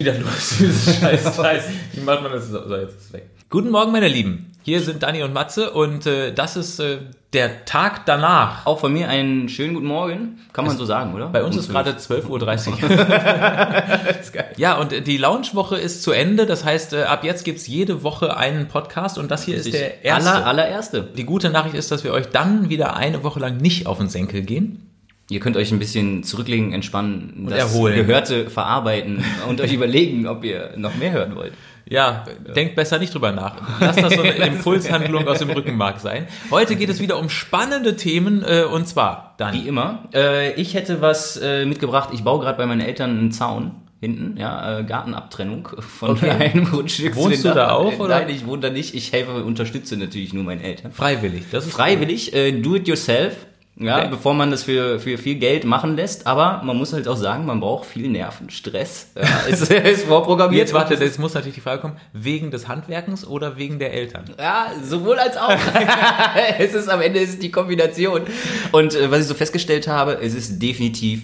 Wieder los, dieses scheiß Scheiß. Wie macht man das? So, jetzt ist es weg. Guten Morgen, meine Lieben. Hier sind Dani und Matze und äh, das ist äh, der Tag danach. Auch von mir einen schönen guten Morgen, kann man so sagen, oder? Bei uns Um ist 12. gerade 12.30 Uhr. ja, und äh, die Launchwoche ist zu Ende. Das heißt, äh, ab jetzt gibt's jede Woche einen Podcast und das hier ist der erste. Aller, allererste. Die gute Nachricht ist, dass wir euch dann wieder eine Woche lang nicht auf den Senkel gehen. Ihr könnt euch ein bisschen zurücklegen, entspannen, Und das erholen. Gehörte verarbeiten und euch überlegen, ob ihr noch mehr hören wollt. Ja, denkt besser nicht drüber nach. Lasst das so eine Impulshandlung aus dem Rückenmark sein. Heute geht es wieder um spannende Themen äh, und zwar, Dani. Wie immer. Äh, ich hätte was äh, mitgebracht. Ich baue gerade bei meinen Eltern einen Zaun hinten, ja, äh, Gartenabtrennung von Okay. einem Grundstück Wohnst du da auch, oder? Nein, ich wohne da nicht. Ich helfe, unterstütze natürlich nur meine Eltern. Freiwillig. Das ist Freiwillig, äh, do it yourself. Ja, Okay. bevor man das für, für viel Geld machen lässt, aber man muss halt auch sagen, man braucht viel Nerven, Stress, ja, ist, ist vorprogrammiert. Jetzt warte, jetzt muss natürlich die Frage kommen, wegen des Handwerkens oder wegen der Eltern? Ja, sowohl als auch. es ist am Ende ist die Kombination. Und äh, was ich so festgestellt habe, es ist definitiv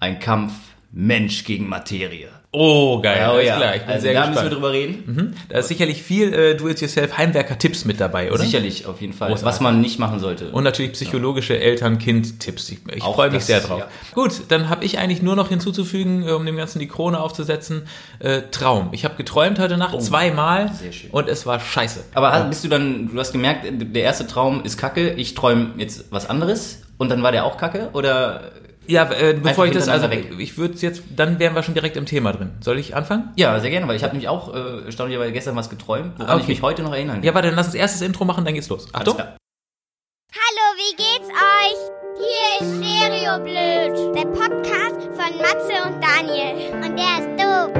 ein Kampf Mensch gegen Materie. Oh, geil. Ja, oh ja. klar. Ich bin also sehr da gespannt. müssen wir drüber reden. Mhm. Da ist sicherlich viel äh, Do-it-yourself-Heimwerker-Tipps mit dabei, oder? Sicherlich, auf jeden Fall. Großartig. Was man nicht machen sollte. Und natürlich psychologische Eltern-Kind-Tipps. Ich, ich freue mich das, sehr drauf. ja. Gut, dann habe ich eigentlich nur noch hinzuzufügen, äh, um dem Ganzen die Krone aufzusetzen, äh, Traum. Ich habe geträumt heute Nacht zweimal Oh, sehr schön. und es war scheiße. Aber hast- bist du dann, du hast gemerkt, der erste Traum ist kacke, ich träume jetzt was anderes und dann war der auch kacke? Oder? Ja, äh, bevor ich das, also hintereinander ich würde jetzt, dann wären wir schon direkt im Thema drin. Soll ich anfangen? Ja, sehr gerne, weil ich habe nämlich auch äh, erstaunlicherweise gestern was geträumt, woran Okay. ich mich heute noch erinnern kann. Ja, warte, dann lass uns erstes Intro machen, dann geht's los. Achtung. Hallo, wie geht's euch? Hier ist Stereo Blöd, der Podcast von Matze und Daniel. Und der ist doof.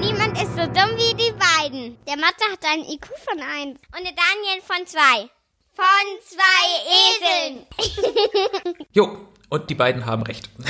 Niemand ist so dumm wie die beiden. Der Matze hat einen IQ von 1 und der Daniel von 2. Von zwei Eseln. Jo, und die beiden haben recht.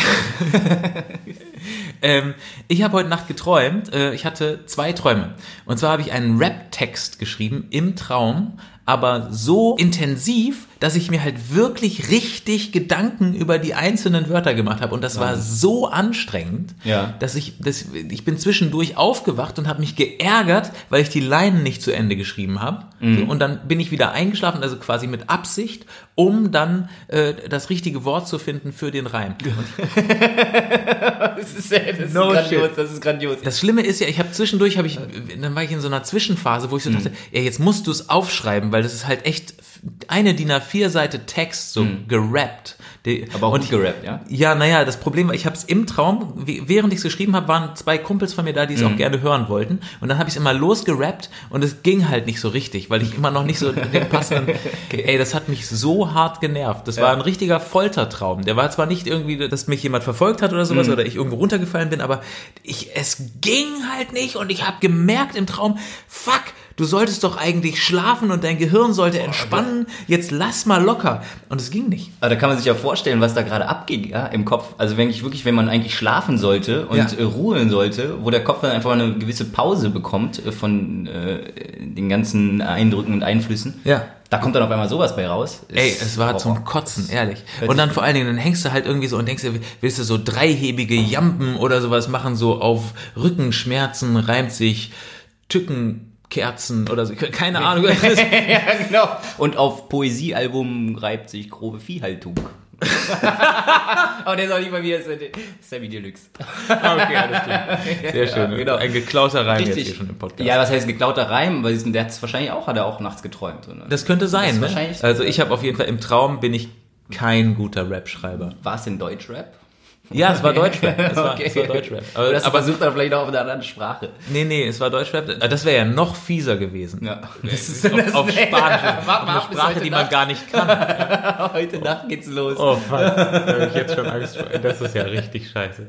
ähm, ich habe heute Nacht geträumt. Äh, ich hatte zwei Träume. Und zwar habe ich einen Rap-Text geschrieben im Traum, aber so intensiv, dass ich mir halt wirklich richtig Gedanken über die einzelnen Wörter gemacht habe. Und das war so anstrengend, Ja. dass ich, dass, ich bin zwischendurch aufgewacht und habe mich geärgert, weil ich die Leinen nicht zu Ende geschrieben habe. So, und dann bin ich wieder eingeschlafen, also quasi mit Absicht, um dann äh, das richtige Wort zu finden für den Reim. Das ist, das ist No grandios, das ist grandios. das Schlimme ist ja, ich habe zwischendurch, habe ich, dann war ich in so einer Zwischenphase, wo ich so dachte, ja, jetzt musst du es aufschreiben, weil das ist halt echt eine DIN A4-Seite Text, so gerappt. Die- Aber auch und gut gerappt, ja? Ja, naja, das Problem war, ich habe es im Traum, während ich es geschrieben habe, waren zwei Kumpels von mir da, die es auch gerne hören wollten. Und dann habe ich es immer losgerappt und es ging halt nicht so richtig, weil ich immer noch nicht so den passenden. Ey, das hat mich so hart genervt. Das war ein richtiger Foltertraum. Der war zwar nicht irgendwie, dass mich jemand verfolgt hat oder sowas oder ich irgendwo runtergefallen bin, aber ich, es ging halt nicht und ich habe gemerkt im Traum, fuck, du solltest doch eigentlich schlafen und dein Gehirn sollte entspannen. Jetzt lass mal locker. Und es ging nicht. Aber da kann man sich ja vorstellen, was da gerade abging, ja, im Kopf. Also wenn ich wirklich, wenn man eigentlich schlafen sollte und Ja. äh, ruhen sollte, wo der Kopf dann einfach eine gewisse Pause bekommt äh, von äh, den ganzen Eindrücken und Einflüssen. Ja. Da kommt dann auf einmal sowas bei raus. Ey, Ist es war zum Kotzen, ehrlich. Und dann vor allen Dingen, dann hängst du halt irgendwie so und denkst dir, willst du so dreihebige Jampen oder sowas machen, so auf Rückenschmerzen reimt sich Tückenkerzen oder so. Keine Ahnung. ja, genau. Und auf Poesiealbum reibt sich grobe Viehhaltung. Aber der ist auch nicht bei mir, das ist Sammy Deluxe. okay, alles klar. Sehr schön. genau. Ein geklauter Reim jetzt Richtig. hier schon im Podcast. Ja, was heißt geklauter Reim? Weil der hat wahrscheinlich auch, hat er auch nachts geträumt. Oder? das könnte sein. ist ne? wahrscheinlich- Also ich habe auf jeden Fall im Traum bin ich kein guter Rap-Schreiber. War es denn Deutschrap? Ja, es war Deutschrap. Es war, Okay. es war Deutschrap. Aber, das aber versucht dann vielleicht auch in einer anderen Sprache. nee, nee, es war Deutschrap. Das wäre ja noch fieser gewesen. Ja. Das ist auf, auf Spanisch. Warte Auf eine ab bis Sprache, die man Nacht. gar nicht kann. Heute Nacht geht's los. Oh fuck, da habe ich jetzt schon Angst vor. Das ist ja richtig scheiße.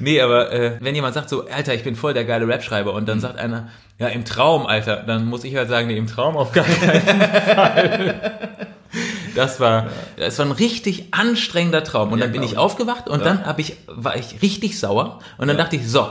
Nee, aber äh, wenn jemand sagt so, Alter, ich bin voll der geile Rap-Schreiber und dann sagt einer, ja, im Traum, Alter, dann muss ich halt sagen, nee, im Traum auf gar keinen Fall. Das war, das war ein richtig anstrengender Traum. Und Ja, dann bin ich aufgewacht und dann hab ich, war ich richtig sauer. Und dann dachte ich, so,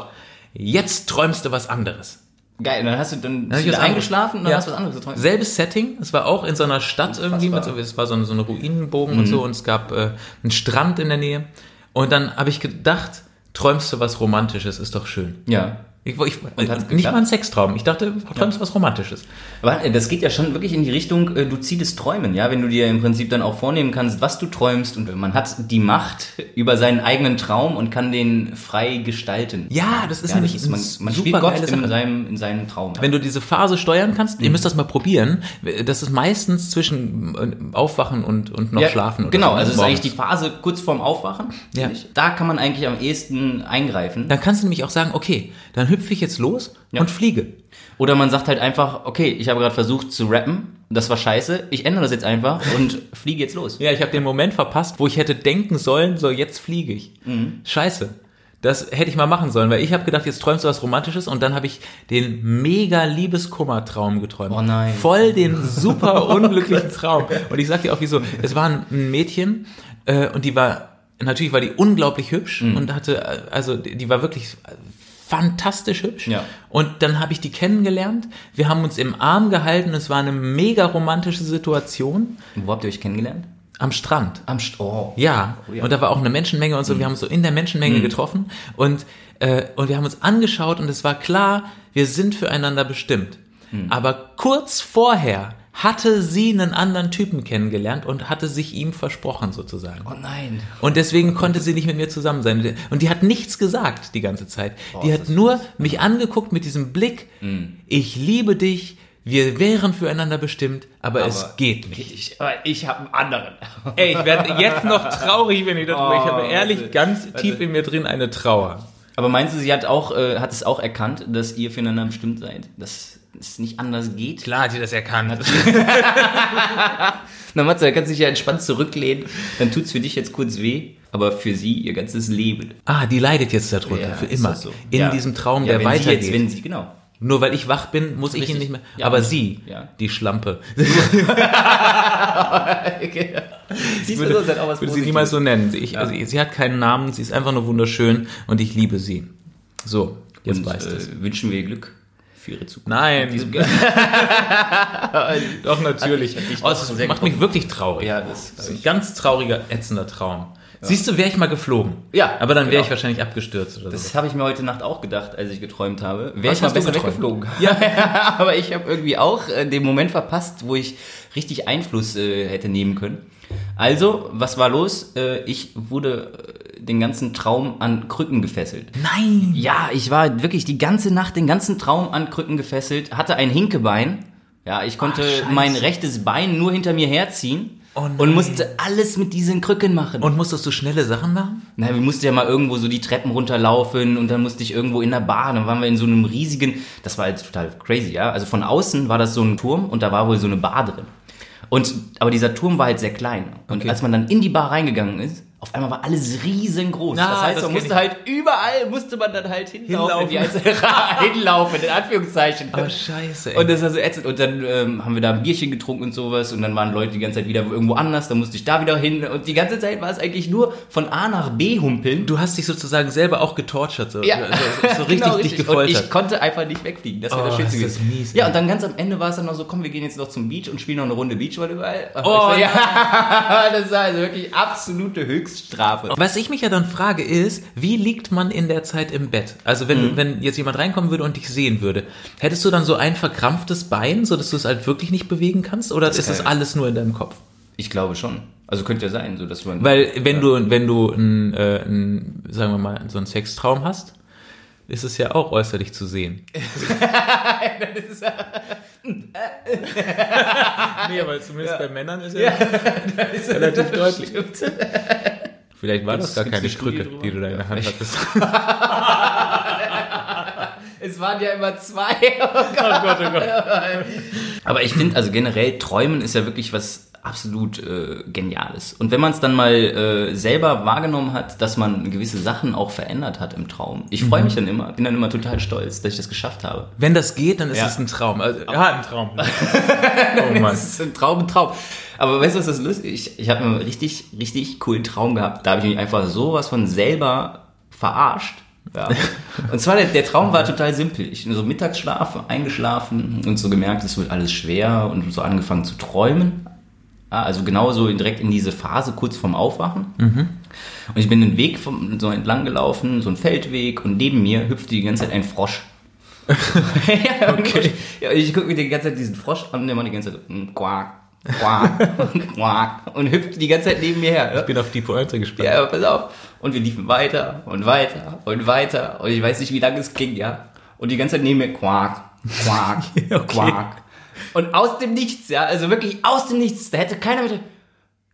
jetzt träumst du was anderes. Geil, und dann hast du dann Dann bist eingeschlafen und dann Ja. hast du was anderes geträumt. Selbes Setting, es war auch in so einer Stadt irgendwie, mit so, es war so ein, so ein Ruinenbogen und so und es gab äh, einen Strand in der Nähe. Und dann habe ich gedacht, träumst du was Romantisches, ist doch schön. Ja. Ich, ich, nicht mal ein Sextraum. Ich dachte, du träumst was Romantisches. Aber äh, das geht ja schon wirklich in die Richtung äh, luzides Träumen, ja, wenn du dir im Prinzip dann auch vornehmen kannst, was du träumst und man hat die Macht über seinen eigenen Traum und kann den frei gestalten. Ja, das ist Ja, nämlich das ist, man, man super spielt Gott in seinem, in seinem Traum. Wenn du diese Phase steuern kannst, ihr müsst das mal probieren. Das ist meistens zwischen äh, Aufwachen und, und noch ja, schlafen. Genau, so, also es ist eigentlich die Phase kurz vorm Aufwachen. Ja. Da kann man eigentlich am ehesten eingreifen. Dann kannst du nämlich auch sagen, okay, dann hüpfe ich jetzt los Ja. und fliege. Oder man sagt halt einfach, okay, ich habe gerade versucht zu rappen, das war scheiße, ich ändere das jetzt einfach und fliege jetzt los. Ja, ich habe den Moment verpasst, wo ich hätte denken sollen, so jetzt fliege ich. Mhm. Scheiße. Das hätte ich mal machen sollen, weil ich habe gedacht, jetzt träumst du was Romantisches und dann habe ich den mega Liebeskummertraum geträumt. Oh nein. Voll den super unglücklichen Traum. Und ich sag dir auch wieso. Es war ein Mädchen äh, und die war, natürlich war die unglaublich hübsch Mhm. und hatte, äh, also die war wirklich fantastisch hübsch. Ja. Und dann habe ich die kennengelernt. Wir haben uns im Arm gehalten. Es war eine mega romantische Situation Wo habt ihr euch kennengelernt? am Strand. Am St oh. Ja, Oh ja. und da war auch eine Menschenmenge und so. Wir haben uns so in der Menschenmenge getroffen und, äh, und wir haben uns angeschaut und es war klar, wir sind füreinander bestimmt. Aber kurz vorher hatte sie einen anderen Typen kennengelernt und hatte sich ihm versprochen sozusagen. Oh nein. Und deswegen konnte sie nicht mit mir zusammen sein. Und die hat nichts gesagt die ganze Zeit. die ist hat nur mich angeguckt mit diesem Blick, ich liebe dich, wir wären füreinander bestimmt, aber, es Aber geht nicht. Ich, aber ich habe einen anderen. Ey, ich werde jetzt noch traurig, wenn ich darüber. ich habe Oh, ehrlich warte, ganz warte. tief in mir drin eine Trauer. Aber meinst du, sie hat auch, äh, hat es auch erkannt, dass ihr füreinander bestimmt seid? Dass es nicht anders geht? Klar hat sie das erkannt. Na Matze, da kannst du dich ja entspannt zurücklehnen. Dann tut's für dich jetzt kurz weh, aber für sie ihr ganzes Leben. Ah, die leidet jetzt darunter, für ist immer. so. In Ja. diesem Traum, ja, der wenn sie weitergeht. jetzt, wenn sie, genau. Nur weil ich wach bin, muss ich ihn Richtig. nicht mehr. Ja, aber sie, ja. die Schlampe, Siehst würde, du, das hat auch was würde sie niemals so nennen. Sie- Ich, also, sie hat keinen Namen, sie ist einfach nur wunderschön und ich liebe sie. So, jetzt Und, weißt du es. äh, wünschen wir ihr Glück für ihre Zukunft. Nein, doch natürlich. Dich Oh, sehr macht mich getroffen. wirklich traurig. Ja, das Das ist ein ganz trauriger, ätzender Traum. Siehst du, wäre ich mal geflogen. Ja, Aber dann wäre genau. ich wahrscheinlich abgestürzt oder so. Das habe ich mir heute Nacht auch gedacht, als ich geträumt habe. Wäre ich mal besser weggeflogen. Ja, aber ich habe irgendwie auch äh, den Moment verpasst, wo ich richtig Einfluss äh, hätte nehmen können. Also, was war los? Äh, ich wurde äh, den ganzen Traum an Krücken gefesselt. Nein! Ja, ich war wirklich die ganze Nacht, den ganzen Traum an Krücken gefesselt, hatte ein Hinkebein. Ja, ich konnte Ach, mein rechtes Bein nur hinter mir herziehen Oh nein. und musste alles mit diesen Krücken machen. Und musstest du schnelle Sachen machen? Na, wir mussten ja mal irgendwo so die Treppen runterlaufen und dann musste ich irgendwo in der Bar, dann waren wir in so einem riesigen, das war halt total crazy, ja. Also von außen war das so ein Turm und da war wohl so eine Bar drin. Und, aber dieser Turm war halt sehr klein. Und Okay. als man dann in die Bar reingegangen ist, auf einmal war alles riesengroß. Ja, das heißt, das man musste ich. halt überall, musste man dann halt hinlaufen. Hinlaufen. In die einzelne, hinlaufen, in Anführungszeichen. Oh, scheiße, ey. Und das war so ätzend. Und dann ähm, haben wir da ein Bierchen getrunken und sowas. Und dann waren Leute die ganze Zeit wieder irgendwo anders. Dann musste ich da wieder hin. Und die ganze Zeit war es eigentlich nur von A nach B humpeln. du hast dich sozusagen selber auch getortured, so, Ja, so, so richtig Genau, dich Und gefoltert. ich konnte einfach nicht wegfliegen. Das wäre Oh, das Schönste ist das gewesen. mies, ja, und dann ganz am Ende war es dann noch so, komm, wir gehen jetzt noch zum Beach und spielen noch eine Runde Beachvolleyball. Oh, ja, das war also wirklich absolute Höchststrafe. Was ich mich ja dann frage ist, wie liegt man in der Zeit im Bett? Also wenn, Mhm. wenn jetzt jemand reinkommen würde und dich sehen würde, hättest du dann so ein verkrampftes Bein, so dass du es halt wirklich nicht bewegen kannst? Oder ist das alles nur in deinem Kopf? Ich glaube schon. Also könnte ja sein, so dass man. Weil wenn du, wenn du ein, äh, ein, sagen wir mal, so einen Sextraum hast, ist es ja auch äußerlich zu sehen. nee, aber zumindest bei Männern ist ja, relativ deutlich. Vielleicht war das Gibt's- gar gibt's keine Krücke, die du da in der Hand hattest. Es waren ja immer zwei. Oh Aber ich finde, also generell, Träumen ist ja wirklich was absolut äh, Geniales. Und wenn man es dann mal äh, selber wahrgenommen hat, dass man gewisse Sachen auch verändert hat im Traum. Ich freue mich dann immer, bin dann immer total stolz, dass ich das geschafft habe. Wenn das geht, dann ist Ja. es ein Traum. Also, ja, ein Traum. oh Mann. Das ist ein Traum, ein Traum. Aber weißt du, was das lustig ist? Ich, ich habe einen richtig, richtig coolen Traum gehabt. Da habe ich mich einfach sowas von selber verarscht. Ja. Und zwar, der, der Traum war total simpel. Ich bin so Mittagsschlaf, eingeschlafen und so gemerkt, es wird alles schwer und so angefangen zu träumen. Ja, also genauso direkt in diese Phase kurz vorm Aufwachen. Und ich bin den Weg vom, so entlang gelaufen, so ein Feldweg, und neben mir hüpfte die ganze Zeit ein Frosch. ja, okay. Ja, und ich gucke mir die ganze Zeit diesen Frosch an und der macht die ganze Zeit so, mm, quack, und hüpfte die ganze Zeit neben mir her. Ich bin auf die Pointe gespannt. Ja, aber pass auf. Und wir liefen weiter und weiter und weiter. Und ich weiß nicht, wie lange es ging, ja. Und die ganze Zeit neben mir quack, quack, Okay. quack. Und aus dem Nichts, ja, also wirklich aus dem Nichts, da hätte keiner mit.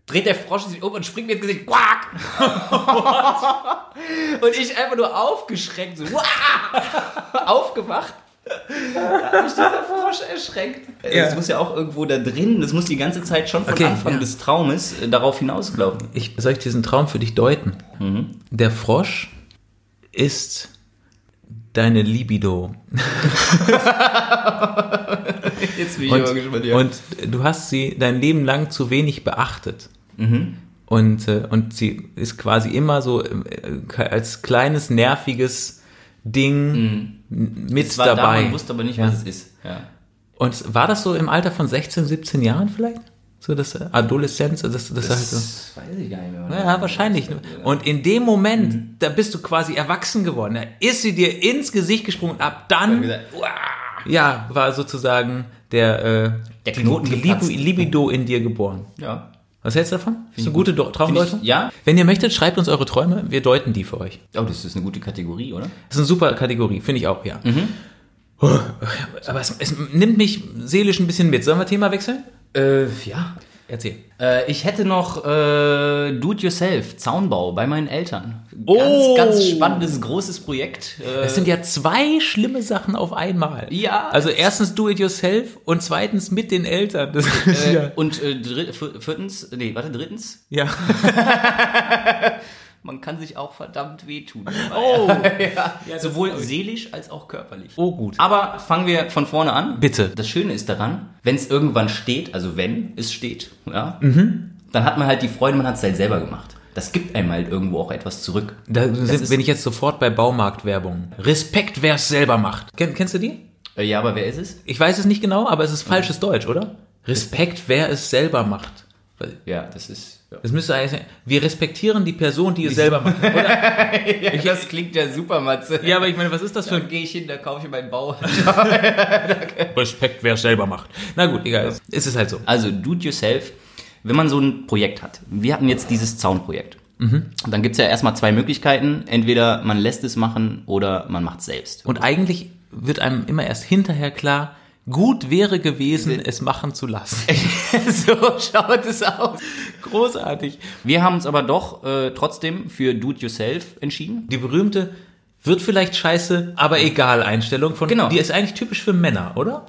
Dreht der Frosch sich um und springt mir ins Gesicht. Quack! und ich einfach nur aufgeschreckt, so, "Wah!" aufgewacht. Da hat mich dieser Frosch erschreckt. Also Ja. Das muss ja auch irgendwo da drin, das muss die ganze Zeit schon von Okay, Anfang ja. des Traumes äh, darauf hinauslaufen. Ich, soll ich diesen Traum für dich deuten? Mhm. Der Frosch ist deine Libido. Jetzt bin Und, und du hast sie dein Leben lang zu wenig beachtet. Mhm. Und, äh, und sie ist quasi immer so äh, als kleines, nerviges Ding mit Mhm. es war da, dabei. man wusste aber nicht, Ja. was es ist. Ja. Und war das so im Alter von 16, 17 Jahren vielleicht? So das äh, Adoleszenz, das, das, das halt so. Weiß ich gar nicht mehr. Ja, wahrscheinlich. Und in dem Moment, Mhm. da bist du quasi erwachsen geworden. Da ist sie dir ins Gesicht gesprungen ab dann, gesagt, ja, war sozusagen der, äh, Der Knoten Libido in dir geboren. Ja. Was hältst du davon? ist eine gute Do- Traumdeutung? Find ja. Wenn ihr möchtet, schreibt uns eure Träume, wir deuten die für euch. Oh, das ist eine gute Kategorie, oder? Das ist eine super Kategorie, finde ich auch, ja. Mhm. Aber es, es nimmt mich seelisch ein bisschen mit. Sollen wir Thema wechseln? Äh, ja. Erzähl. Äh, ich hätte noch äh, Do-it-yourself, Zaunbau bei meinen Eltern. Ganz, Oh. ganz spannendes, großes Projekt. Äh, Es sind ja zwei schlimme Sachen auf einmal. Ja. Also erstens do it yourself und zweitens mit den Eltern. Äh, ja. Und äh, dritt, vier- viertens, nee, warte, drittens, ja. man kann sich auch verdammt wehtun. Oh. ja. Sowohl seelisch als auch körperlich. Oh, gut. Aber fangen wir von vorne an. Bitte. Das Schöne ist daran, wenn es irgendwann steht, also wenn es steht, ja, Mhm. dann hat man halt die Freude, man hat es halt selber gemacht. Das gibt einem halt irgendwo auch etwas zurück. Da sind, bin ich jetzt sofort bei Baumarktwerbung. Respekt, wer es selber macht. Kenn, kennst du die? Äh, ja, aber wer ist es? Ich weiß es nicht genau, aber es ist falsches Deutsch, oder? Respekt, wer es selber macht. Ja, das ist. Ja. Das müsste eigentlich sein. Wir respektieren die Person, die es selber macht. Oder? das klingt ja super, Matze. Ja, aber ich meine, was ist das für Dann ein gehe ich hin, da kaufe ich meinen Bau. Respekt, wer es selber macht? Na gut, egal. Es ist halt so. Also, do it yourself, wenn man so ein Projekt hat. Wir hatten jetzt dieses Zaunprojekt. Dann gibt es ja erstmal zwei Möglichkeiten. Entweder man lässt es machen oder man macht es selbst. Und eigentlich wird einem immer erst hinterher klar, gut wäre gewesen, es machen zu lassen. so schaut es aus. Großartig. Wir haben uns aber doch äh, trotzdem für do it yourself entschieden. Die berühmte wird vielleicht scheiße, aber egal Einstellung von, Genau. die ist eigentlich typisch für Männer, oder?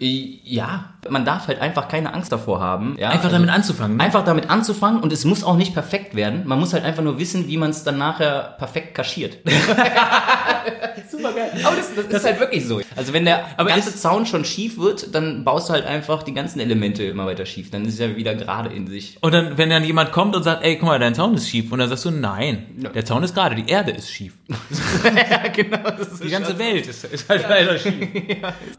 Äh, Ja, man darf halt einfach keine Angst davor haben. Ja? Einfach damit anzufangen. Ne? Einfach damit anzufangen und es muss auch nicht perfekt werden. Man muss halt einfach nur wissen, wie man es dann nachher perfekt kaschiert. Super geil. Aber das, das, ist halt wirklich so. Also wenn der Aber ganze ist- Zaun schon schief wird, dann baust du halt einfach die ganzen Elemente immer weiter schief. Dann ist es ja wieder gerade in sich. Und dann, wenn dann jemand kommt und sagt, ey, guck mal, dein Zaun ist schief. Und dann sagst du, nein, Ja. der Zaun ist gerade, die Erde ist schief. ja, genau. Das ist Die ganze Welt ist, ist halt leider schief.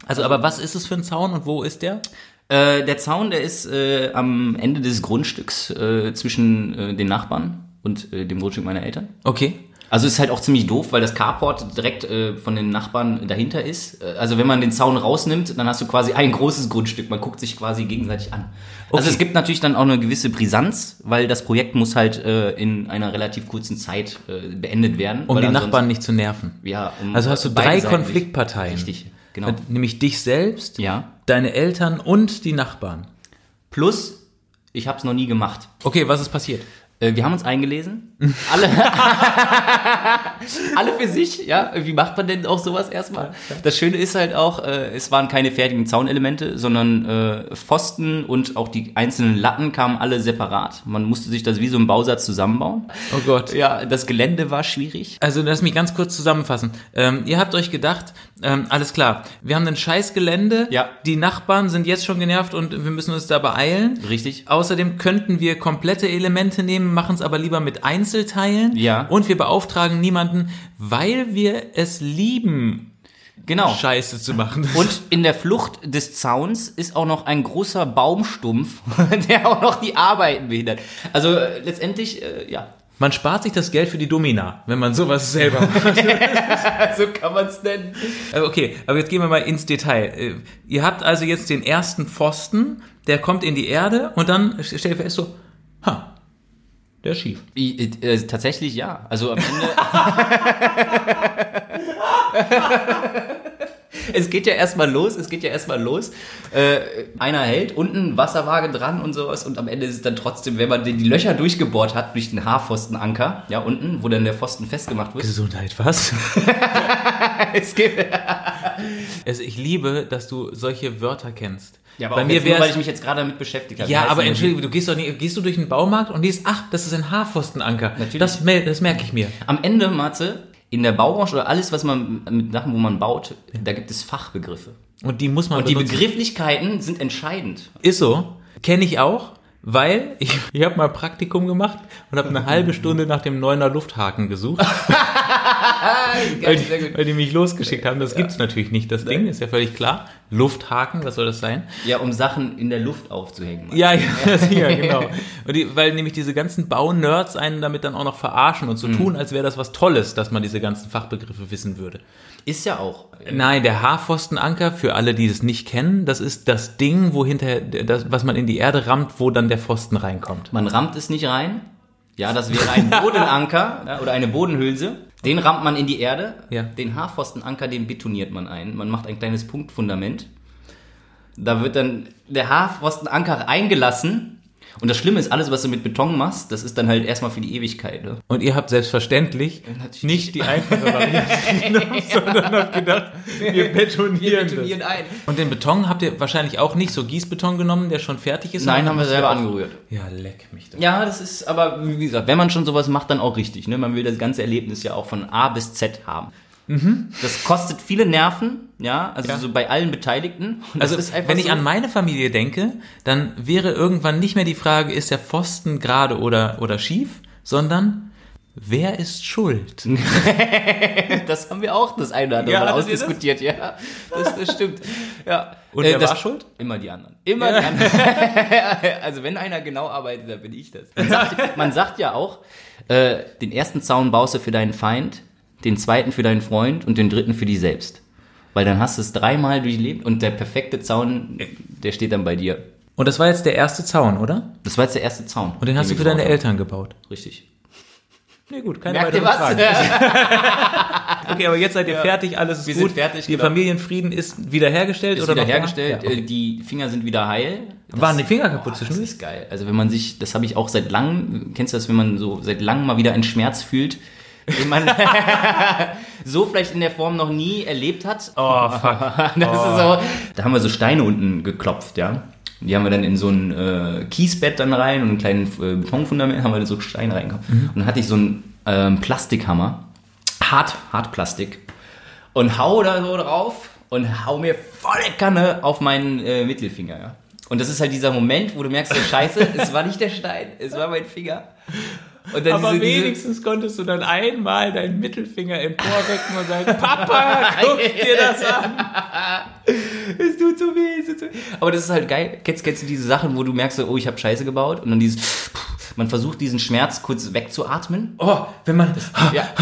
Also, aber was ist es für ein Zaun und wo ist der? Äh, der Zaun, der ist äh, am Ende des Grundstücks äh, zwischen äh, den Nachbarn und äh, dem Grundstück meiner Eltern. Okay. Also ist halt auch ziemlich doof, weil das Carport direkt äh, von den Nachbarn dahinter ist. Äh, Also wenn man den Zaun rausnimmt, dann hast du quasi ein großes Grundstück. Man guckt sich quasi gegenseitig an. Also Okay. es gibt natürlich dann auch eine gewisse Brisanz, weil das Projekt muss halt äh, in einer relativ kurzen Zeit äh, beendet werden. Um die Nachbarn nicht zu nerven. Ja, um Also hast du drei Konfliktparteien. Richtig, genau. Nämlich dich selbst, Ja. deine Eltern und die Nachbarn. Plus, ich habe es noch nie gemacht. Okay, was ist passiert? Äh, Wir haben uns eingelesen. Alle, alle für sich, ja. Wie macht man denn auch sowas erstmal? Das Schöne ist halt auch, äh, es waren keine fertigen Zaunelemente, sondern äh, Pfosten und auch die einzelnen Latten kamen alle separat. Man musste sich das wie so ein Bausatz zusammenbauen. Oh Gott. Ja, das Gelände war schwierig. Also lass mich ganz kurz zusammenfassen. Ähm, ihr habt euch gedacht, ähm, alles klar, wir haben ein scheiß Gelände, Ja. die Nachbarn sind jetzt schon genervt und wir müssen uns da beeilen. Richtig. Außerdem könnten wir komplette Elemente nehmen, machen es aber lieber mit Einzelteilen. Ja. Und wir beauftragen niemanden, weil wir es lieben, Genau. Scheiße zu machen. Und in der Flucht des Zauns ist auch noch ein großer Baumstumpf, der auch noch die Arbeiten behindert. Also äh, letztendlich, äh, ja, Man spart sich das Geld für die Domina, wenn man sowas selber macht. so kann man es nennen. Äh, Okay, aber jetzt gehen wir mal ins Detail. Äh, Ihr habt also jetzt den ersten Pfosten, der kommt in die Erde und dann stellt ihr fest so, ha, der ist schief. I- äh, tatsächlich ja. Also am Ende. es geht ja erstmal los, es geht ja erstmal los. Äh, einer hält, unten Wasserwaage dran und sowas und am Ende ist es dann trotzdem, wenn man die die Löcher durchgebohrt hat durch den Haarpfostenanker, ja, unten, wo dann der Pfosten festgemacht wird. Gesundheit, was? Es gibt, Also ich liebe, dass du solche Wörter kennst. Ja, aber Bei mir wäre weil ich mich jetzt gerade damit beschäftigt habe. Ja, aber entschuldige, du gehst doch nicht, gehst du durch den Baumarkt und liest, ach, das ist ein Haarpfostenanker. Natürlich. Das, das merke ich mir. Am Ende, Matze, in der Baubranche oder alles, was man mit Sachen, wo man baut, da gibt es Fachbegriffe. Und die muss man Und die benutzen. Begrifflichkeiten sind entscheidend. Ist so. Kenne ich auch, weil ich, ich habe mal Praktikum gemacht und habe eine halbe Stunde nach dem Neuner Lufthaken gesucht, weil, die, weil die mich losgeschickt haben. Das gibt's natürlich nicht, das Ding, ist ja völlig klar. Lufthaken, was soll das sein? Ja, um Sachen in der Luft aufzuhängen. Ja, ja, ja genau. Und die, weil nämlich diese ganzen Baunerds einen damit dann auch noch verarschen und so tun, als wäre das was Tolles, dass man diese ganzen Fachbegriffe wissen würde. Ist ja auch. Nein, der Haarpfostenanker, für alle, die das nicht kennen, das ist das Ding, wo hinter, das, was man in die Erde rammt, wo dann der Pfosten reinkommt. Man rammt es nicht rein. Ja, das wäre ein Bodenanker ja, oder eine Bodenhülse. Den rammt man in die Erde. Ja. Den Haarpfostenanker, den betoniert man ein. Man macht ein kleines Punktfundament. Da wird dann der Haarpfostenanker eingelassen. Und das Schlimme ist, alles, was du mit Beton machst, das ist dann halt erstmal für die Ewigkeit. Ne? Und ihr habt selbstverständlich Natürlich. nicht die einfache Variante genommen, sondern habt gedacht, wir betonieren, betonieren das. ein. Und den Beton habt ihr wahrscheinlich auch nicht so Gießbeton genommen, der schon fertig ist? Nein, haben wir selber angerührt. Ja, leck mich doch. Ja, das ist aber, wie gesagt, wenn man schon sowas macht, dann auch richtig. Ne? Man will das ganze Erlebnis ja auch von A bis Z haben. Das kostet viele Nerven, ja, also Mhm. Ja. so bei allen Beteiligten. Und Also, wenn ich so, an meine Familie denke, dann wäre irgendwann nicht mehr die Frage, ist der Pfosten gerade oder, oder schief, sondern wer ist schuld? das haben wir auch das eine oder andere Ja, Mal ausdiskutiert, ja. Das, das stimmt. Ja. Und Äh, wer das, war schuld? Immer die anderen. Immer Ja. die anderen. also wenn einer genau arbeitet, dann bin ich das. Man sagt, man sagt ja auch, äh, den ersten Zaun baust du für deinen Feind, den zweiten für deinen Freund und den dritten für dich selbst. Weil dann hast du es dreimal durchlebt und der perfekte Zaun, der steht dann bei dir. Und das war jetzt der erste Zaun, oder? Das war jetzt der erste Zaun. Und den hast du für deine Eltern gebaut. Richtig. Nee, gut, keine Merkt ihr weiteren was? Fragen. Okay, aber jetzt seid ihr fertig, alles ist Wir gut. sind fertig, Die genau. Familienfrieden ist wiederhergestellt Ist oder wieder noch da? hergestellt, Ja, okay. äh, die Finger sind wieder heil. Das- Waren die Finger kaputt Boah, das ist geil. Also wenn man sich, das habe ich auch seit langem, kennst du das, wenn man so seit langem mal wieder einen Schmerz fühlt, den man so vielleicht in der Form noch nie erlebt hat. Oh, fuck. Ist so, da haben wir so Steine unten geklopft, ja. Die haben wir dann in so ein äh, Kiesbett dann rein und einen kleinen äh, Betonfundament haben wir so Steine reingekommen. Mhm. Und dann hatte ich so einen ähm, Plastikhammer, hart, Hartplastik, und hau da so drauf und hau mir volle Kanne auf meinen äh, Mittelfinger, ja. Und das ist halt dieser Moment, wo du merkst, so, scheiße, es war nicht der Stein, es war mein Finger. Aber diese- diese- wenigstens konntest du dann einmal deinen Mittelfinger emporrecken und sagen, Papa, guck dir das an. es tut so weh, es tut so weh. Aber das ist halt geil. Kennst, kennst du diese Sachen, wo du merkst, oh, ich habe Scheiße gebaut? Und dann dieses, man versucht diesen Schmerz kurz wegzuatmen. Oh, wenn man, Ja.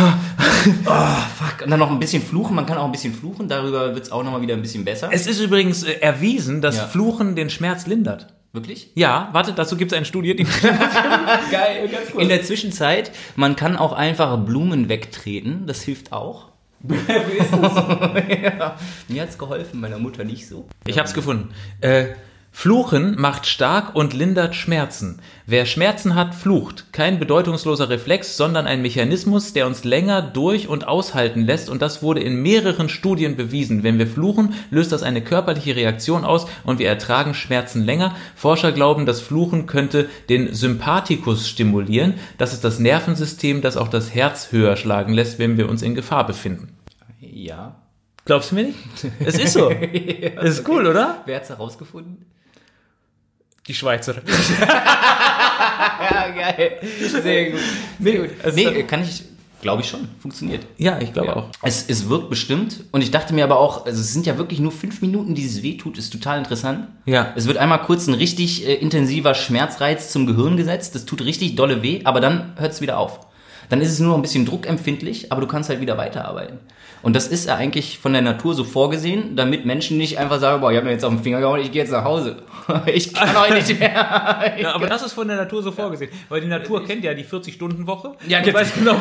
oh, fuck. Und dann noch ein bisschen fluchen. Man kann auch ein bisschen fluchen. Darüber wird's auch nochmal wieder ein bisschen besser. es ist übrigens äh, erwiesen, dass Ja. Fluchen den Schmerz lindert. Wirklich? Ja, warte, dazu gibt es eine Studie, die Geil. In der Zwischenzeit, man kann auch einfach Blumen wegtreten. Das hilft auch. ja. Mir hat's geholfen, meiner Mutter nicht so. Ich hab's gefunden. Äh, Fluchen macht stark und lindert Schmerzen. Wer Schmerzen hat, flucht. Kein bedeutungsloser Reflex, sondern ein Mechanismus, der uns länger durch und aushalten lässt und das wurde in mehreren Studien bewiesen. Wenn wir fluchen, löst das eine körperliche Reaktion aus und wir ertragen Schmerzen länger. Forscher glauben, das Fluchen könnte den Sympathikus stimulieren. Das ist das Nervensystem, das auch das Herz höher schlagen lässt, wenn wir uns in Gefahr befinden. Ja. Glaubst du mir nicht? Es ist so. Es ist cool, oder? Wer hat's herausgefunden? Die Schweizer. Ja, geil. Sehr gut. Sehr gut. also nee, kann ich Glaube ich schon. Funktioniert. Ja, ich glaube Ja. auch. Es, es wirkt bestimmt. Und ich dachte mir aber auch, also es sind ja wirklich nur fünf Minuten, dieses wehtut, ist total interessant. Ja. Es wird einmal kurz ein richtig äh, intensiver Schmerzreiz zum Gehirn gesetzt. Das tut richtig dolle weh, aber dann hört es wieder auf. Dann ist es nur noch ein bisschen druckempfindlich, aber du kannst halt wieder weiterarbeiten. Und das ist ja eigentlich von der Natur so vorgesehen, damit Menschen nicht einfach sagen, boah, ich habe mir jetzt auf den Finger gehauen, ich gehe jetzt nach Hause. Ich kann heute nicht mehr. Ja, aber das ist von der Natur so vorgesehen. Weil die Natur kennt ja die 40-Stunden-Woche. Ja, jetzt- weiß genau,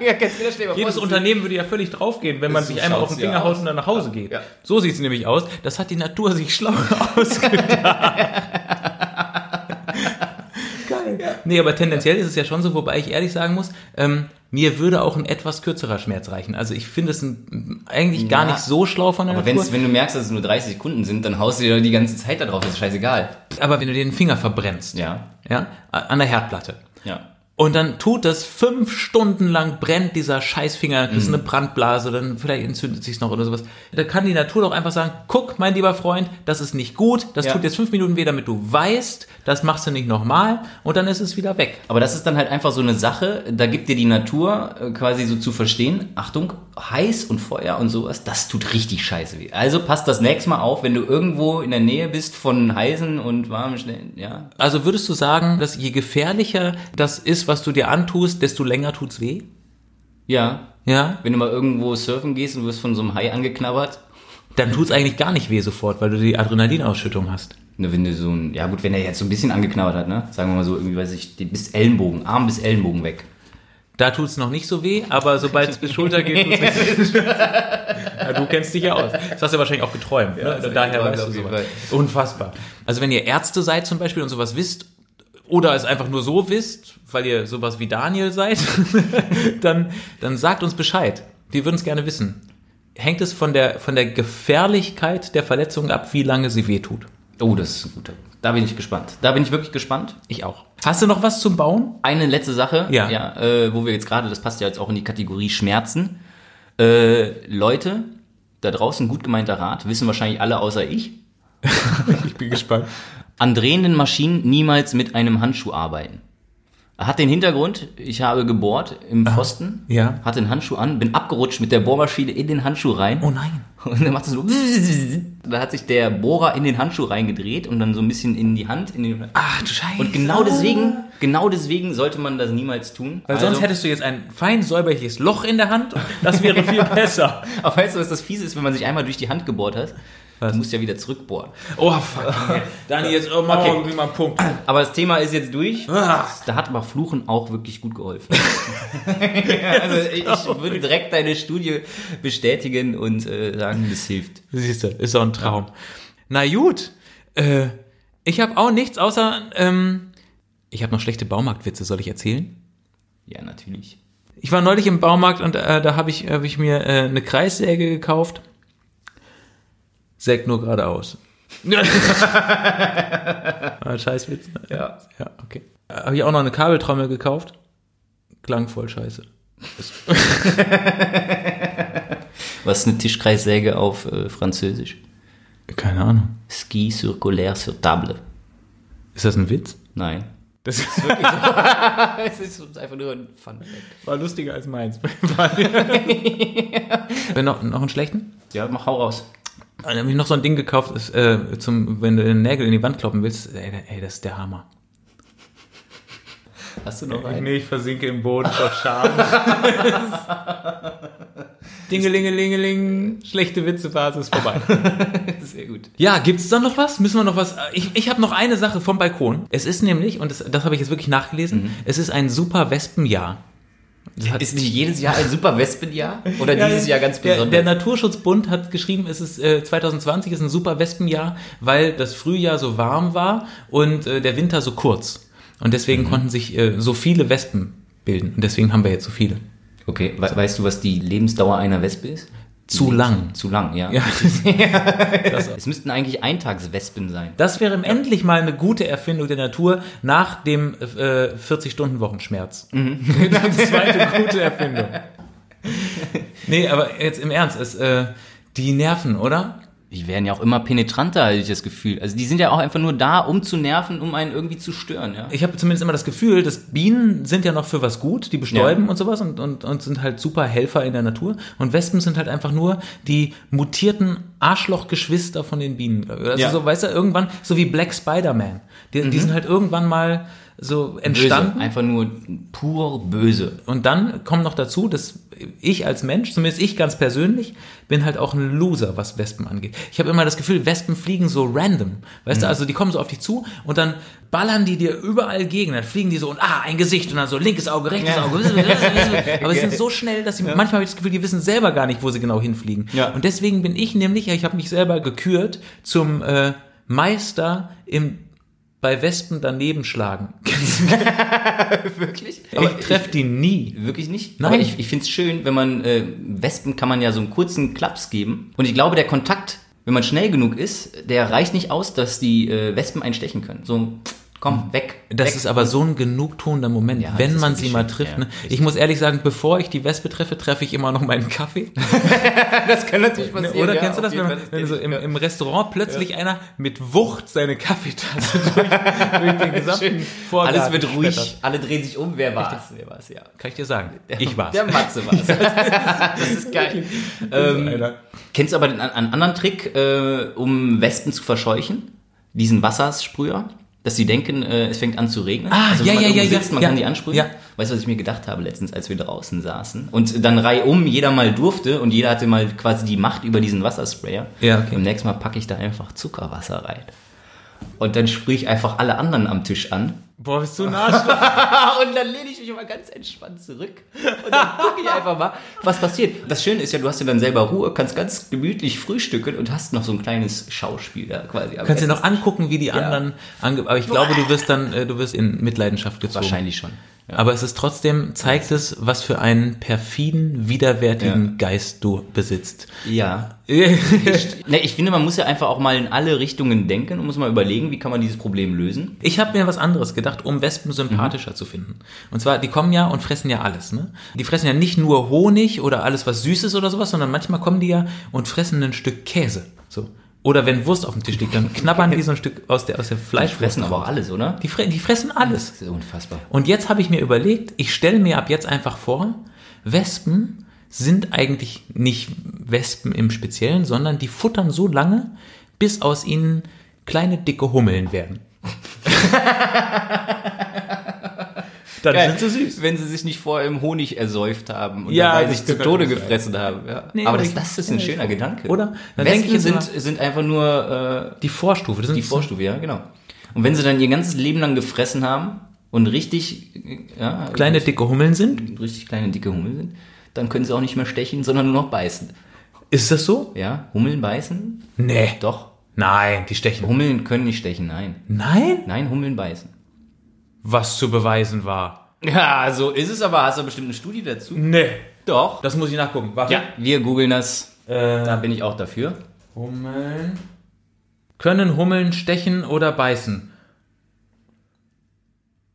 Ja, kannst du dir das stellen, jedes Unternehmen würde ja völlig draufgehen, wenn man sich einmal auf den schaut's ja Finger haut und dann nach Hause geht. Ja. So sieht es nämlich aus. Das hat die Natur sich schlau ausgedacht. Nee, aber tendenziell ist es ja schon so, wobei ich ehrlich sagen muss, ähm, mir würde auch ein etwas kürzerer Schmerz reichen. Also ich finde es ein, eigentlich gar Ja. nicht so schlau von der Aber Natur. wenn's, wenn du merkst, dass es nur 30 Sekunden sind, dann haust du dir die ganze Zeit da drauf, das ist scheißegal. aber wenn du dir den Finger verbrennst, Ja. ja, an der Herdplatte, Ja. Und dann tut das fünf Stunden lang, brennt dieser Scheißfinger, dann kriegst du eine Brandblase, dann vielleicht entzündet sich's noch oder sowas. Da kann die Natur doch einfach sagen, guck, mein lieber Freund, das ist nicht gut, das Ja. tut jetzt fünf Minuten weh, damit du weißt, das machst du nicht nochmal und dann ist es wieder weg. Aber das ist dann halt einfach so eine Sache, da gibt dir die Natur äh, quasi so zu verstehen, Achtung, heiß und Feuer und sowas, das tut richtig scheiße weh. Also passt das nächste Mal auf, wenn du irgendwo in der Nähe bist von heißen und warmen Stellen, ja. Also würdest du sagen, dass je gefährlicher das ist, was du dir antust, desto länger tut's weh? Ja. Ja? Wenn du mal irgendwo surfen gehst und wirst von so einem Hai angeknabbert, Dann tut's eigentlich gar nicht weh sofort, weil du die Adrenalinausschüttung hast. ne, wenn du so ein, ja gut, wenn er jetzt so ein bisschen angeknabbert hat, ne, sagen wir mal so, irgendwie, weiß ich, bis Ellenbogen, Arm bis Ellenbogen weg. Da tut's noch nicht so weh, aber sobald es bis Schulter geht, tut's richtig. ja, du kennst dich ja aus. Das hast du wahrscheinlich auch geträumt. Ja, ne? ich Daher weißt du sowas. Unfassbar. Also wenn ihr Ärzte seid zum Beispiel und sowas wisst, oder es einfach nur so wisst, weil ihr sowas wie Daniel seid, dann, dann sagt uns Bescheid. Wir würden es gerne wissen. Hängt es von der, von der Gefährlichkeit der Verletzung ab, wie lange sie wehtut? Oh, das ist ein guter. Da bin ich gespannt. Da bin ich wirklich gespannt. Ich auch. Hast du noch was zum Bauen? Eine letzte Sache, Ja. ja äh, wo wir jetzt gerade, das passt ja jetzt auch in die Kategorie Schmerzen. Äh, Leute, da draußen gut gemeinter Rat, wissen wahrscheinlich alle außer ich. Ich bin gespannt. An drehenden Maschinen niemals mit einem Handschuh arbeiten. Hat den Hintergrund, ich habe gebohrt im Pfosten, Ja. hatte den Handschuh an, bin abgerutscht mit der Bohrmaschine in den Handschuh rein. Oh nein. Und dann macht es so. Da hat sich der Bohrer in den Handschuh reingedreht und dann so ein bisschen in die Hand. In den, Ach du Scheiße. und genau deswegen, genau deswegen sollte man das niemals tun. Weil Also- sonst hättest du jetzt ein fein säuberliches Loch in der Hand. Das wäre viel besser. Aber weißt du, was das fiese ist, wenn man sich einmal durch die Hand gebohrt hat? Was? Du musst ja wieder zurückbohren. Oh, fuck. Dani, jetzt oh, mach Okay. mal einen Punkt. Aber das Thema ist jetzt durch. Ah. Da hat aber Fluchen auch wirklich gut geholfen. also ich, würde direkt deine Studie bestätigen und äh, sagen, das hilft. Siehst du, ist doch ein Traum. Na gut. Äh, ich habe auch nichts außer. Ähm, ich habe noch schlechte Baumarktwitze, soll ich erzählen? Ja, natürlich. Ich war neulich im Baumarkt und äh, da habe ich, hab ich mir äh, eine Kreissäge gekauft. Sägt nur geradeaus. ah, Scheißwitz. ne? Ja. Ja, okay. Habe ich auch noch eine Kabeltrommel gekauft. Klang voll scheiße. Was ist eine Tischkreissäge auf äh, Französisch? Keine Ahnung. Ski circulaire sur table. Ist das ein Witz? Nein. Das ist Es ist einfach nur ein Fun war lustiger als meins. noch, noch einen schlechten? Ja, mach hau raus. Dann habe ich noch so ein Ding gekauft, ist, äh, zum, wenn du den Nägel in die Wand kloppen willst. Ey, ey das ist der Hammer. Hast du noch einen? Nee, ich versinke im Boden vor Scham. Dingelingelingeling, schlechte Witzephase ist vorbei. Sehr gut. Ja, gibt's da noch was? Müssen wir noch was? Ich, ich habe noch eine Sache vom Balkon. Es ist nämlich, und das, das habe ich jetzt wirklich nachgelesen, es ist ein super Wespenjahr. Ist nicht jedes Jahr ein super Wespenjahr? Oder dieses Jahr ganz der, besonders? der Naturschutzbund hat geschrieben, es ist äh, 2020 ist ein super Wespenjahr, weil das Frühjahr so warm war und äh, der Winter so kurz. Und deswegen Mhm. konnten sich äh, so viele Wespen bilden. Und deswegen haben wir jetzt so viele. okay, we weißt du, was die Lebensdauer einer Wespe ist? Zu lang. Zu lang, ja. Ja, Es müssten eigentlich Eintagswespen sein. das wäre endlich mal eine gute Erfindung der Natur nach dem äh, 40-Stunden-Wochenschmerz. Mhm. Eine zweite gute Erfindung. Nee, aber jetzt im Ernst, es, äh, die nerven, oder? Die werden ja auch immer penetranter, habe ich das Gefühl. Also die sind ja auch einfach nur da, um zu nerven, um einen irgendwie zu stören, ja. Ich habe zumindest immer das Gefühl, dass Bienen sind ja noch für was gut, die bestäuben Ja. und sowas und, und, und sind halt super Helfer in der Natur. Und Wespen sind halt einfach nur die mutierten Arschlochgeschwister von den Bienen. Also Ja. so, weißt du, irgendwann, so wie Black Spider-Man. Die, die sind halt irgendwann mal so entstanden. Böse. Einfach nur pur böse. Und dann kommt noch dazu, dass ich als Mensch, zumindest ich ganz persönlich, bin halt auch ein Loser, was Wespen angeht. Ich habe immer das Gefühl, Wespen fliegen so random. Weißt du, also die kommen so auf dich zu und dann ballern die dir überall gegen. Dann fliegen die so und ah, ein Gesicht und dann so linkes Auge, rechtes Auge. Aber sie sind so schnell, dass sie manchmal habe ich das Gefühl, die wissen selber gar nicht, wo sie genau hinfliegen. Ja. Und deswegen bin ich nämlich, ich habe mich selber gekürt zum äh, Meister im bei Wespen daneben schlagen. Wirklich? ich treffe die nie. Wirklich nicht? Nein. Aber ich, ich finde es schön, wenn man, äh, Wespen kann man ja so einen kurzen Klaps geben. Und ich glaube, der Kontakt, wenn man schnell genug ist, der reicht nicht aus, dass die äh, Wespen einstechen können. So, komm, weg. Das weg. ist aber so ein genugtuender Moment, Ja, wenn man sie mal trifft. Ja, ne? Ich muss ehrlich sagen, bevor ich die Wespe treffe, treffe ich immer noch meinen Kaffee. das kann natürlich Ne, passieren. Oder ja, kennst du das, wenn, man, wenn so im, im Restaurant plötzlich einer mit Wucht seine Kaffeetasse durch, durch den gesamten Vorgarten Alles wird ruhig, schmettert? alle drehen sich um. Wer war's? Wer war's, ja. Kann ich dir sagen. Ich war's. Der Matze war's. das ist geil. ähm, kennst du aber den, einen anderen Trick, äh, um Wespen zu verscheuchen? Diesen Wassersprüher? Dass sie denken, äh, es fängt an zu regnen. Ah, also ja, ja, ja, sitzt, ja, man ja. kann die ansprühen. Ja. Weißt du, was ich mir gedacht habe letztens, als wir draußen saßen? Und dann reihum, jeder mal durfte und jeder hatte mal quasi die Macht über diesen Wassersprayer. Ja, okay. Beim nächsten Mal packe ich da einfach Zuckerwasser rein. Und dann sprühe ich einfach alle anderen am Tisch an. Boah, bist du ein Arschloch. und dann lehne ich mich immer ganz entspannt zurück. Und dann gucke ich einfach mal, was passiert. Das Schöne ist ja, du hast ja dann selber Ruhe, kannst ganz gemütlich frühstücken und hast noch so ein kleines Schauspiel da quasi. Kannst dir noch angucken, wie die anderen ange Aber ich glaube, du wirst dann, äh, du wirst in Mitleidenschaft gezogen. Wahrscheinlich schon. Ja. Aber es ist trotzdem, zeigt es, was für einen perfiden, widerwärtigen Ja. Geist du besitzt. Ja. Ne, ich finde, man muss ja einfach auch mal in alle Richtungen denken und muss mal überlegen, wie kann man dieses Problem lösen. Ich habe mir was anderes gedacht, um Wespen sympathischer zu finden. Und zwar, die kommen ja und fressen ja alles. Ne? Die fressen ja nicht nur Honig oder alles, was süß ist oder sowas, sondern manchmal kommen die ja und fressen ein Stück Käse. So. Oder wenn Wurst auf dem Tisch liegt, dann knabbern die so ein Stück aus der, aus der Die Fleischwurst. fressen aber auch alles, oder? Die, fre die fressen alles. Das ist unfassbar. Und jetzt habe ich mir überlegt, ich stelle mir ab jetzt einfach vor, Wespen sind eigentlich nicht Wespen im Speziellen, sondern die futtern so lange, bis aus ihnen kleine dicke Hummeln werden. Dann sind sie süß. Wenn sie sich nicht vorher im Honig ersäuft haben und Ja, dabei sich zu Tode sein. gefressen haben. Ja. Nee, aber das, das ist ein schöner Gedanke. Oder? Dann Wespen sind, sind einfach nur äh, Die Vorstufe. Das sind die Vorstufe, ja, genau. Und wenn sie dann ihr ganzes Leben lang gefressen haben und richtig, äh, ja, kleine dicke Hummeln sind. richtig kleine, dicke Hummeln sind, dann können sie auch nicht mehr stechen, sondern nur noch beißen. Ist das so? Ja, Hummeln beißen? Nee. Doch. Nein, die stechen. Hummeln können nicht stechen, nein. Nein? Nein, Hummeln beißen. Was zu beweisen war. Ja, so ist es, aber hast du bestimmt eine Studie dazu? Nee. Doch. Das muss ich nachgucken. Warte. Ja, wir googeln das. Äh, Da bin ich auch dafür. Hummeln. Können Hummeln stechen oder beißen?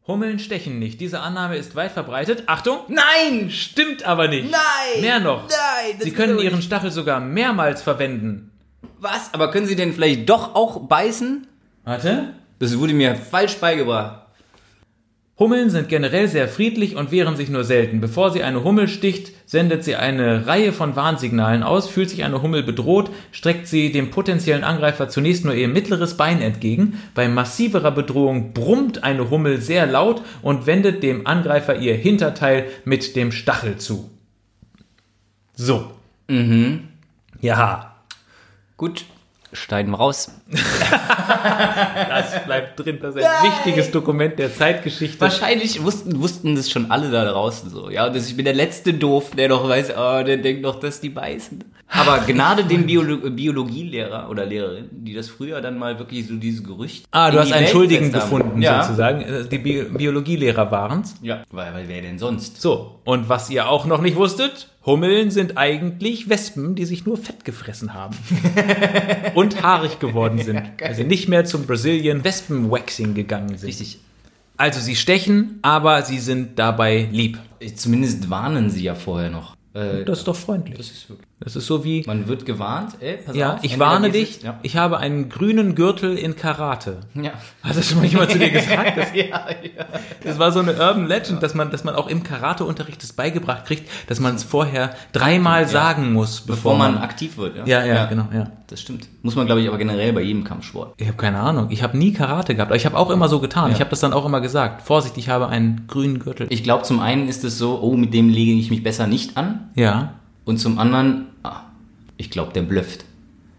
Hummeln stechen nicht. Diese Annahme ist weit verbreitet. Achtung! Nein! Stimmt aber nicht. Nein! Mehr noch. Nein! Sie können ihren nicht. Stachel sogar mehrmals verwenden. Was? Aber können sie denn vielleicht doch auch beißen? Warte. Das wurde mir falsch beigebracht. Hummeln sind generell sehr friedlich und wehren sich nur selten. Bevor sie eine Hummel sticht, sendet sie eine Reihe von Warnsignalen aus. Fühlt sich eine Hummel bedroht, streckt sie dem potenziellen Angreifer zunächst nur ihr mittleres Bein entgegen. Bei massiverer Bedrohung brummt eine Hummel sehr laut und wendet dem Angreifer ihr Hinterteil mit dem Stachel zu. So. Mhm. Ja, Gut, schneiden wir raus. das bleibt drin. Das ist ein wichtiges Dokument der Zeitgeschichte. Wahrscheinlich wussten, wussten das schon alle da draußen so. Ja, und das, ich bin der letzte Doof, der doch weiß, oh, der denkt doch, dass die beißen. Aber Gnade dem Biolo Biologielehrer oder Lehrerin, die das früher dann mal wirklich so dieses Gerücht. Ah, du hast einen Welt Schuldigen gefunden, ja. sozusagen. Äh, Die Bi Biologielehrer waren's. Ja, weil, weil wer denn sonst? So, und was ihr auch noch nicht wusstet, Hummeln sind eigentlich Wespen, die sich nur Fett gefressen haben. und haarig geworden sind. also nicht mehr zum Brazilian Wespenwaxing gegangen sind. Richtig. Also sie stechen, aber sie sind dabei lieb. Zumindest warnen sie ja vorher noch. Äh, Das ist doch freundlich. das ist wirklich. Das ist so wie, Man wird gewarnt, ey, pass ja, auf, ich warne dich, Ja. ich habe einen grünen Gürtel in Karate. ja. Hat das schon mal jemand zu dir gesagt? Das, ja, ja. das war so eine Urban Legend, dass man, dass man auch im Karateunterricht das beigebracht kriegt, dass man es vorher dreimal sagen muss, bevor, Bevor man man, aktiv wird, ja. ja, ja, genau, ja. Das stimmt. Muss man, glaube ich, aber generell bei jedem Kampfsport. Ich habe keine Ahnung. Ich habe nie Karate gehabt, aber ich habe auch immer so getan. Ich habe das dann auch immer gesagt. Vorsicht, ich habe einen grünen Gürtel. Ich glaube, zum einen ist es so, oh, mit dem lege ich mich besser nicht an. ja. Und zum anderen, ich glaube, der blufft.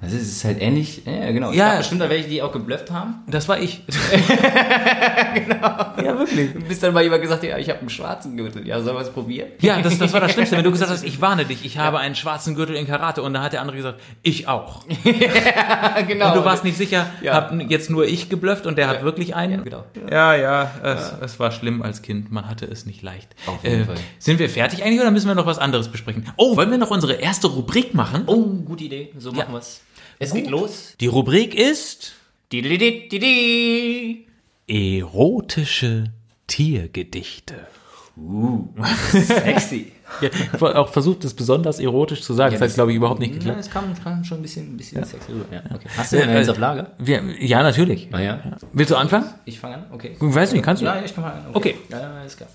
Das ist, ist halt ähnlich, ja, genau. Ja. glaub bestimmt da welche, die auch geblufft haben. Das war ich. genau. Ja, wirklich. Bis dann mal jemand gesagt ja, ich habe einen schwarzen Gürtel. Ja, sollen wir es probieren? Ja, das, das war das Schlimmste, wenn du gesagt hast, ich warne dich, ich habe einen schwarzen Gürtel in Karate und dann hat der andere gesagt, ich auch. genau. Und du warst nicht sicher, Ja. hab jetzt nur ich geblufft und der hat wirklich einen? Ja, genau. Ja, ja, es, es war schlimm als Kind, man hatte es nicht leicht. Äh, Auf jeden Fall. Sind wir fertig eigentlich oder müssen wir noch was anderes besprechen? Oh, wollen wir noch unsere erste Rubrik machen? Oh, gute Idee. So machen wir's. Es geht los. Die Rubrik ist Di, di, di, di, di. erotische Tiergedichte. Sexy. Ja, auch versucht, es besonders erotisch zu sagen. Ja, das hat, glaube ich, überhaupt nicht Ja, geklappt. das kam, kam schon ein bisschen, ein bisschen sexy rüber. Ja, okay. Hast du Ja, denn eins äh, auf Lager? Wir, ja, natürlich. Ah, ja. Willst du anfangen? Ich fange an? Okay. Ich weiß nicht, kannst du? Ja, ich kann mal an. Okay. Ja, ja, alles klar.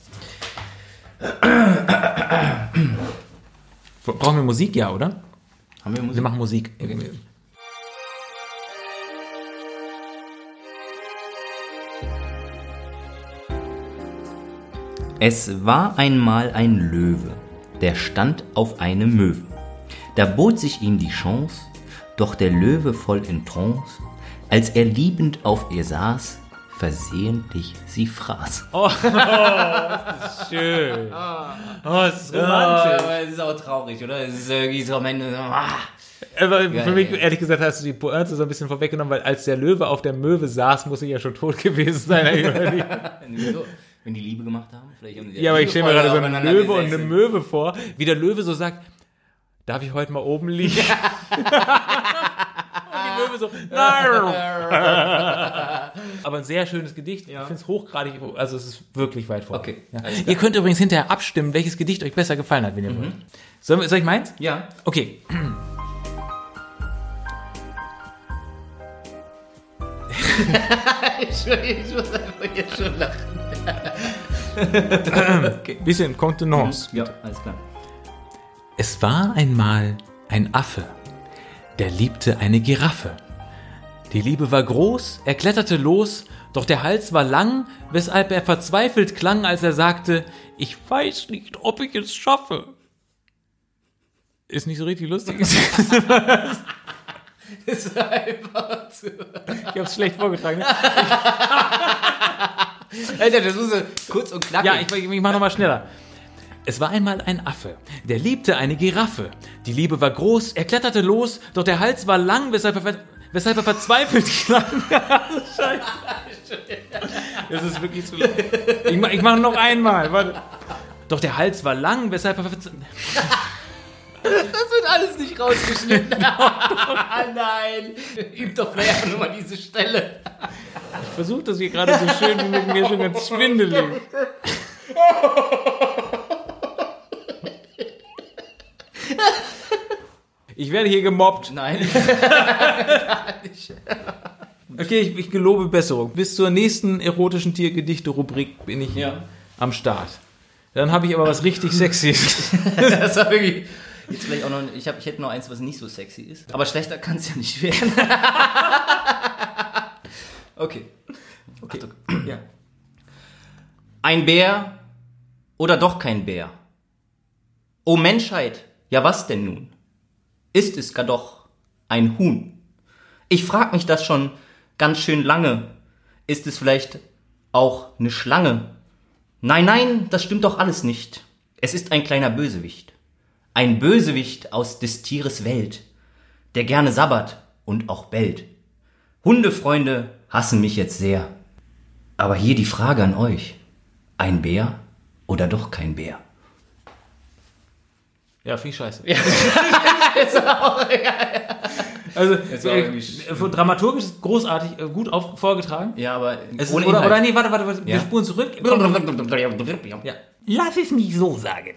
Brauchen wir Musik? Ja, oder? Haben wir Wir Musik? machen Musik. Es war einmal ein Löwe, der stand auf eine Möwe. Da bot sich ihm die Chance, doch der Löwe voll in Trance, als er liebend auf ihr saß, versehentlich sie fraß. Schön. Oh, es ist aber es ist auch traurig, oder? Es ist irgendwie so am Ende so, ah. Aber für mich, ehrlich gesagt, hast du die Pointe so ein bisschen vorweggenommen, weil als der Löwe auf der Möwe saß, muss ich ja schon tot gewesen sein. Wieso? Wenn die Liebe gemacht haben? Vielleicht haben sie ja, aber ich stelle mir gerade so einen Löwe und eine. Möwe vor, wie der Löwe so sagt, darf ich heute mal oben liegen? und die Möwe so, nein. aber ein sehr schönes Gedicht. Ich finde es hochgradig, also es ist wirklich weit vor. Okay, Ja. Ihr könnt übrigens hinterher abstimmen, welches Gedicht euch besser gefallen hat, wenn ihr wollt. Soll, soll ich meins? Ja. Okay. Ich, ich muss einfach jetzt schon lachen. Bisschen Kontenance. Ja, alles klar. Es war einmal ein Affe, der liebte eine Giraffe. Die Liebe war groß, er kletterte los, doch der Hals war lang, weshalb er verzweifelt klang, als er sagte, ich weiß nicht, ob ich es schaffe. Ist nicht so richtig lustig. Das ist einfach zu. Ich hab's schlecht vorgetragen. Ne? Alter, das muss kurz und knackig. Ja, ich, ich mach nochmal schneller. Es war einmal ein Affe, der liebte eine Giraffe. Die Liebe war groß, er kletterte los, doch der Hals war lang, weshalb er, ver- weshalb er verzweifelt klang. Scheiße. Das ist wirklich zu lang. Ich mach, ich mach noch einmal. Warte. Doch der Hals war lang, weshalb er verze Das wird alles nicht rausgeschnitten. Nein. Üb doch vielleicht nur mal diese Stelle. Ich versuche das hier gerade so schön wie mit mir schon ganz schwindelig. Ich werde hier gemobbt. Nein. Okay, ich, ich gelobe Besserung. Bis zur nächsten erotischen Tiergedichte-Rubrik bin ich Ja. am Start. Dann habe ich aber was richtig Sexys. Das war wirklich. Jetzt vielleicht auch noch. Ich, hab, ich hätte noch eins, was nicht so sexy ist. Aber schlechter kann es ja nicht werden. okay. Okay. Ja. Ein Bär oder doch kein Bär? O Menschheit, ja was denn nun? Ist es gar doch ein Huhn? Ich frag mich das schon ganz schön lange. Ist es vielleicht auch eine Schlange? Nein, nein, das stimmt doch alles nicht. Es ist ein kleiner Bösewicht. Ein Bösewicht aus des Tieres Welt, der gerne sabbert und auch bellt. Hundefreunde hassen mich jetzt sehr. Aber hier die Frage an euch. Ein Bär oder doch kein Bär? Ja, viel Scheiße. also, war äh, irgendwie äh, dramaturgisch ist großartig, äh, gut auf, vorgetragen. Ja, aber Es ist, ohne oder, Inhalt. oder nee, warte, warte, warte wir Ja. spulen zurück. Ja. Ja. Lass es mich so sagen.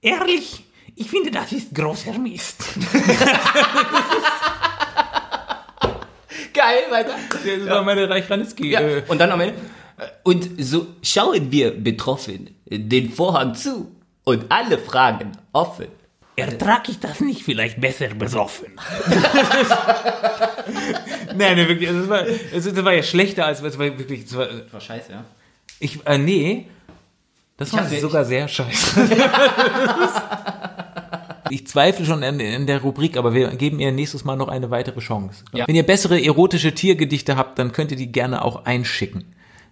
Ehrlich, Ich finde, das ist großer Mist. Geil, weiter. Das war meine Reich. Ja. Äh, Und dann am Ende. Und so schauen wir betroffen den Vorhang zu und alle Fragen offen. Ertrag ich das nicht vielleicht besser besoffen? nein, nein, wirklich. Also das, war, also das war ja schlechter als es war wirklich. Das war, War scheiße, ja? ich, äh, nee. Das war sogar sehr scheiße. ich zweifle schon in, in der Rubrik, aber wir geben ihr nächstes Mal noch eine weitere Chance. Ja. Wenn ihr bessere erotische Tiergedichte habt, dann könnt ihr die gerne auch einschicken.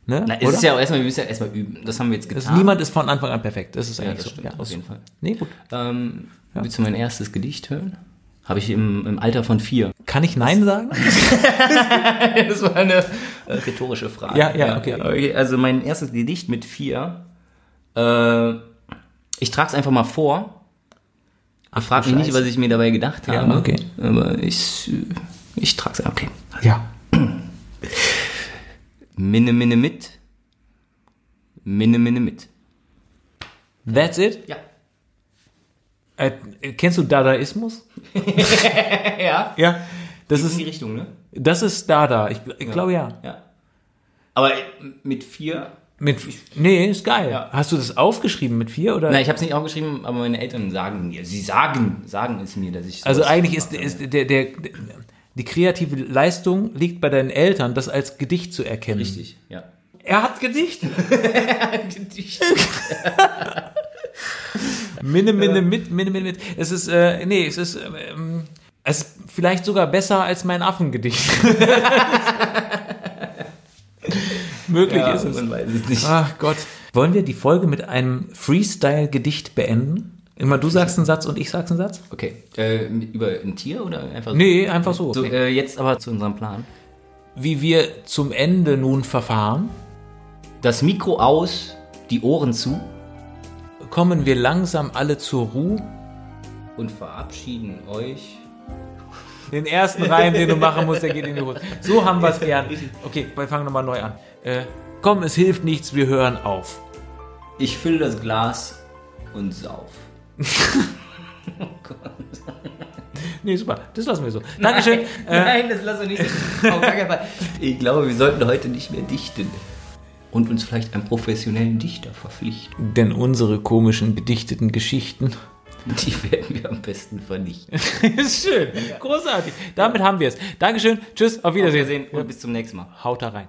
Ne? Na, ist ja auch erstmal, wir müssen ja erstmal üben. Das haben wir jetzt getan. also niemand ist von Anfang an perfekt. Das ist ja, eigentlich das so. stimmt, auf jeden Fall. Nee, gut. Ähm, Willst du mein erstes Gedicht hören? Habe ich im, im Alter von vier. Kann ich Nein sagen? Das war eine äh, rhetorische Frage. Ja, ja, okay. okay. Also mein erstes Gedicht mit vier. Äh, ich trage es einfach mal vor. Ach, frag mich nicht, was ich mir dabei gedacht Ja, habe. okay. Aber ich, ich trage es. Okay. Ja. Minne, minne mit. Minne, minne mit. That's it? Ja. Äh, kennst du Dadaismus? Ja. Ja. Das In ist, die Richtung, ne? das ist Dada. Ich, ich glaube ja. Ja. Aber mit vier. Mit, nee, ist geil. Ja. Hast du das aufgeschrieben mit vier oder? Nein, ich habe es nicht aufgeschrieben, aber meine Eltern sagen mir, sie sagen, sagen es mir, dass ich also eigentlich ist, mache. ist der, der, die kreative Leistung liegt bei deinen Eltern, das als Gedicht zu erkennen. richtig, ja. Er hat Gedicht. Minne, minne, mit, minne, minne, mit. Es ist, äh, nee, es ist, ähm, es ist vielleicht sogar besser als mein Affengedicht. Möglich ja, ist es. Man weiß es nicht. Ach Gott. Wollen wir die Folge mit einem Freestyle-Gedicht beenden? Immer du sagst einen Satz und ich sag's einen Satz? Okay, äh, über ein Tier oder einfach so? Nee, einfach so. So, äh, jetzt aber zu unserem Plan. Wie wir zum Ende nun verfahren, Das Mikro aus, die Ohren zu kommen wir langsam alle zur Ruhe. und verabschieden euch. Den ersten Reim, den du machen musst, der geht in die Hose. So haben wir es gern. Okay, wir fangen nochmal neu an. Äh, komm, es hilft nichts, wir hören auf. Ich fülle das Glas und sauf. Nee, super, das lassen wir so. Dankeschön. Äh, Nein, das lassen wir nicht. Auf gar keinen Fall. Ich glaube, wir sollten heute nicht mehr dichten. Und uns vielleicht einen professionellen Dichter verpflichten. denn unsere komischen gedichteten Geschichten. Die werden wir am besten vernichten. ist schön, großartig. Damit haben wir es. Dankeschön, tschüss, auf Auf Wiedersehen. Wiedersehen und bis zum nächsten Mal. Haut da rein.